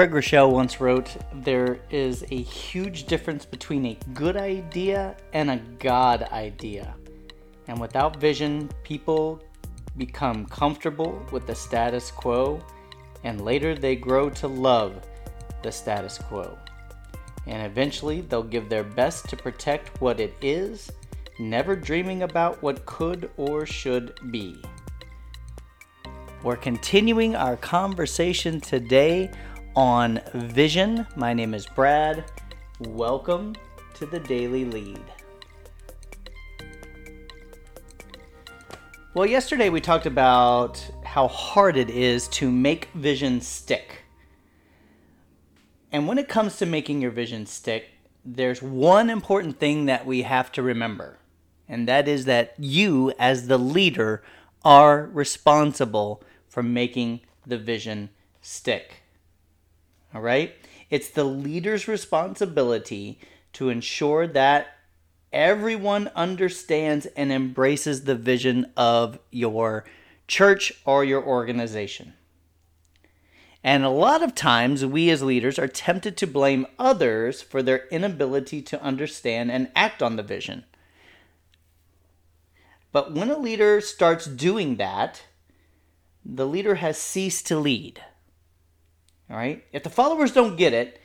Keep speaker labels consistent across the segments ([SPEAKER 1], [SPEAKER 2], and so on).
[SPEAKER 1] Craig Groeschel once wrote, There is a huge difference between a good idea and a God idea. And without vision, people become comfortable with the status quo, and later they grow to love the status quo. And eventually they'll give their best to protect what it is, never dreaming about what could or should be. We're continuing our conversation today on vision. My name is Brad. Welcome to the Daily Lead. Well, yesterday we talked about how hard it is to make vision stick. And when it comes to making your vision stick, there's one important thing that we have to remember, and that is that you, as the leader, are responsible for making the vision stick. All right? It's the leader's responsibility to ensure that everyone understands and embraces the vision of your church or your organization. And a lot of times, we as leaders are tempted to blame others for their inability to understand and act on the vision. But when a leader starts doing that, the leader has ceased to lead. All right? If the followers don't get it,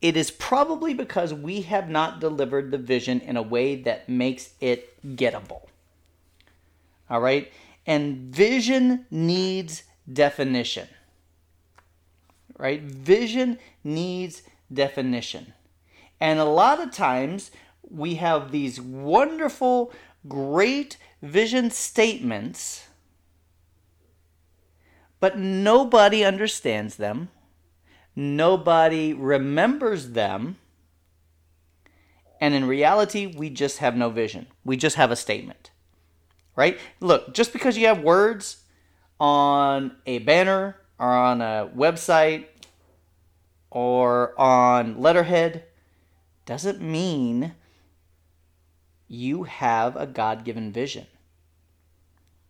[SPEAKER 1] it is probably because we have not delivered the vision in a way that makes it gettable. All right? And vision needs definition. Right? Vision needs definition. And a lot of times we have these wonderful, great vision statements, but nobody understands them nobody remembers them. And in reality, we just have no vision. We just have a statement. Right? Look, just because you have words on a banner or on a website or on letterhead doesn't mean you have a God given vision.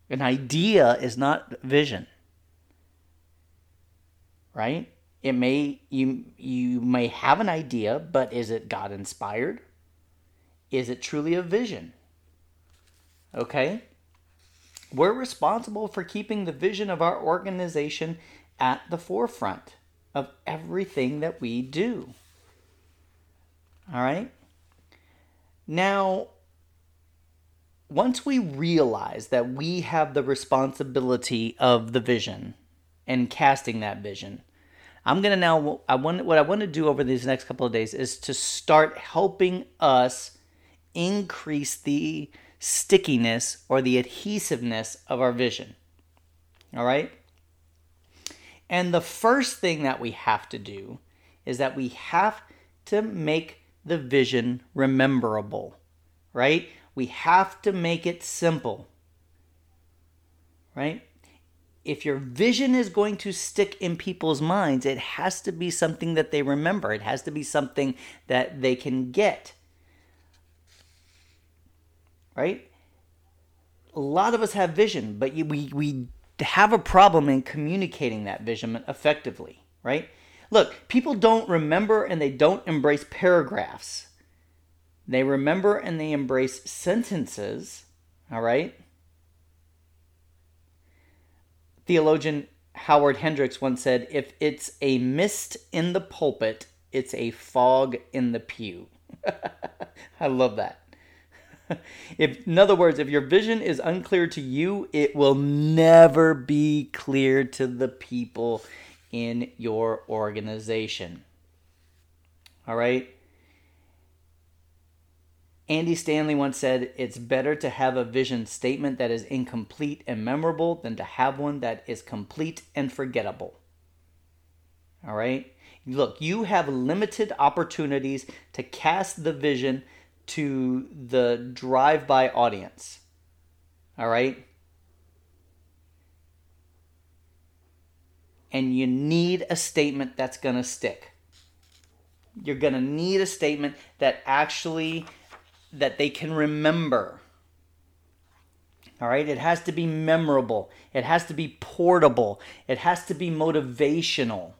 [SPEAKER 1] An idea is not vision. Right? It may you you may have an idea, but is it God inspired? Is it truly a vision? Okay? We're responsible for keeping the vision of our organization at the forefront of everything that we do. All right? Now, once we realize that we have the responsibility of the vision and casting that vision, I'm gonna now. I want what I want to do over these next couple of days is to start helping us increase the stickiness or the adhesiveness of our vision. All right. And the first thing that we have to do is that we have to make the vision rememberable, right? We have to make it simple, right? if your vision is going to stick in people's minds, it has to be something that they remember. It has to be something that they can get. Right? A lot of us have vision, but we, we have a problem in communicating that vision effectively, right? Look, people don't remember and they don't embrace paragraphs. They remember and they embrace sentences, all right? Theologian Howard Hendricks once said, If it's a mist in the pulpit, it's a fog in the pew. I love that. if, in other words, if your vision is unclear to you, it will never be clear to the people in your organization. All right? Andy Stanley once said, It's better to have a vision statement that is incomplete and memorable than to have one that is complete and forgettable. All right? Look, you have limited opportunities to cast the vision to the drive by audience. All right? and you need a statement that's going to stick. You're going to need a statement that actually that they can remember. All right, it has to be memorable. It has to be portable. It has to be motivational.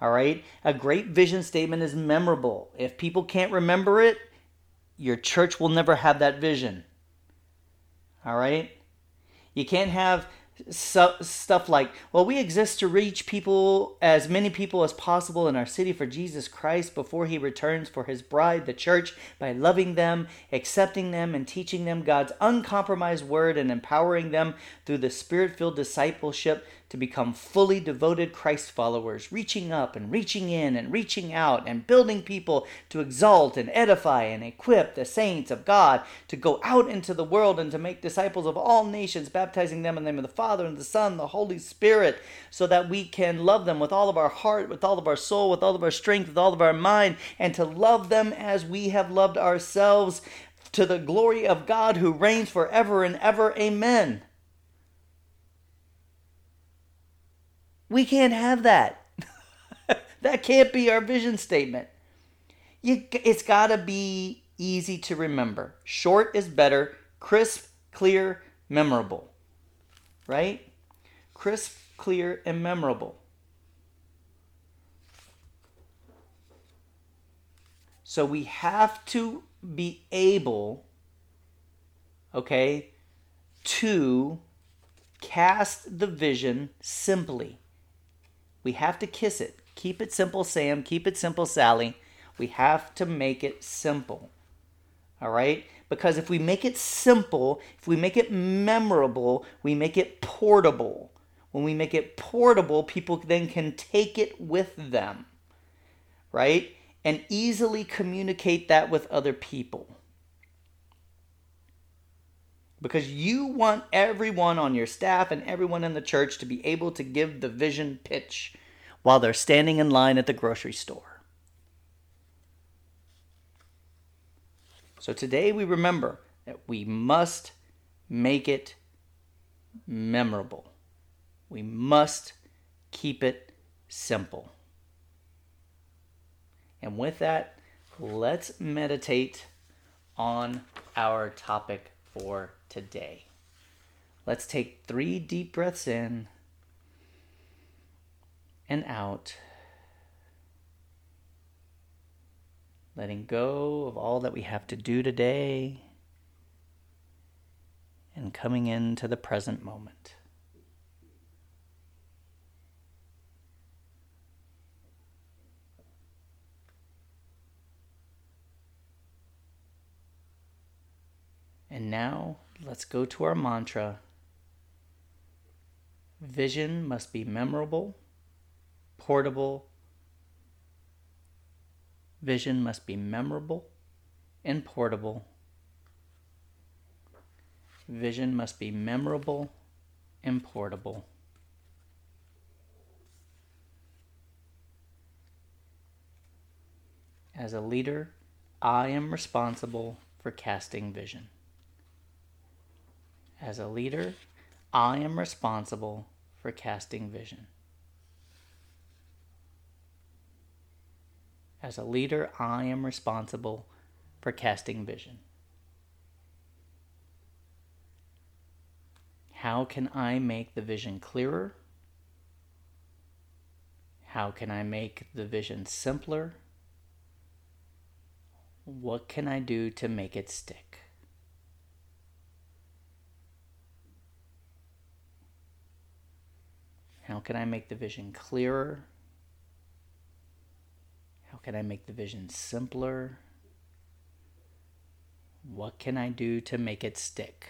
[SPEAKER 1] All right, a great vision statement is memorable. If people can't remember it, your church will never have that vision. All right, you can't have stuff like, well, we exist to reach people, as many people as possible in our city for Jesus Christ before he returns for his bride, the church, by loving them, accepting them, and teaching them God's uncompromised word and empowering them through the spirit filled discipleship to become fully devoted Christ followers, reaching up and reaching in and reaching out and building people to exalt and edify and equip the saints of God to go out into the world and to make disciples of all nations, baptizing them in the name of the Father and the Son, and the Holy Spirit, so that we can love them with all of our heart, with all of our soul, with all of our strength, with all of our mind, and to love them as we have loved ourselves to the glory of God who reigns forever and ever. Amen. We can't have that. that can't be our vision statement. You, it's got to be easy to remember. Short is better, crisp, clear, memorable. Right? Crisp, clear, and memorable. So we have to be able, okay, to cast the vision simply. We have to kiss it. Keep it simple, Sam. Keep it simple, Sally. We have to make it simple. All right? Because if we make it simple, if we make it memorable, we make it portable. When we make it portable, people then can take it with them. Right? And easily communicate that with other people because you want everyone on your staff and everyone in the church to be able to give the vision pitch while they're standing in line at the grocery store. So today we remember that we must make it memorable. We must keep it simple. And with that, let's meditate on our topic for today. Let's take three deep breaths in and out. Letting go of all that we have to do today and coming into the present moment. And now let's go to our mantra. Vision must be memorable, portable. Vision must be memorable and portable. Vision must be memorable and portable. As a leader, I am responsible for casting vision. As a leader, I am responsible for casting vision. As a leader, I am responsible for casting vision. How can I make the vision clearer? How can I make the vision simpler? What can I do to make it stick? How can I make the vision clearer? How can I make the vision simpler? What can I do to make it stick?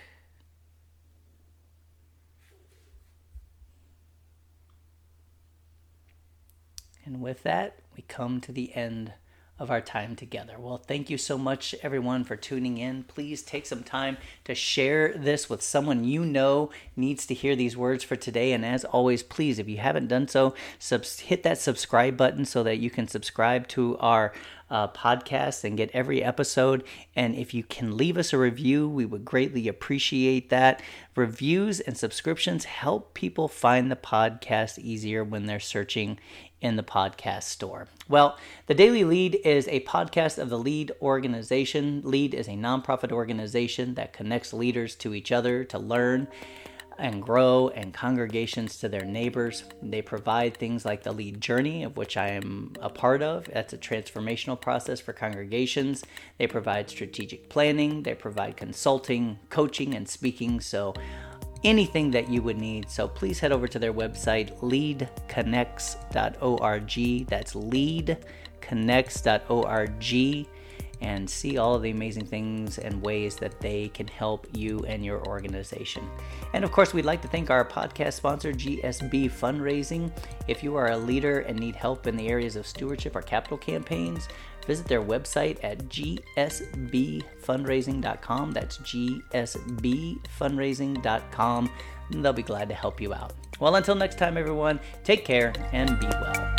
[SPEAKER 1] And with that, we come to the end of our time together. Well, thank you so much, everyone, for tuning in. Please take some time to share this with someone you know needs to hear these words for today. And as always, please, if you haven't done so, subs- hit that subscribe button so that you can subscribe to our uh, podcast and get every episode. And if you can leave us a review, we would greatly appreciate that. Reviews and subscriptions help people find the podcast easier when they're searching in the podcast store. Well, the Daily Lead is a podcast of the Lead organization. Lead is a nonprofit organization that connects leaders to each other to learn and grow and congregations to their neighbors. They provide things like the lead journey, of which I am a part of. That's a transformational process for congregations. They provide strategic planning, they provide consulting, coaching, and speaking. So, anything that you would need. So, please head over to their website, leadconnects.org. That's leadconnects.org and see all of the amazing things and ways that they can help you and your organization. And of course, we'd like to thank our podcast sponsor, GSB Fundraising. If you are a leader and need help in the areas of stewardship or capital campaigns, visit their website at gsbfundraising.com. That's gsbfundraising.com. They'll be glad to help you out. Well, until next time, everyone, take care and be well.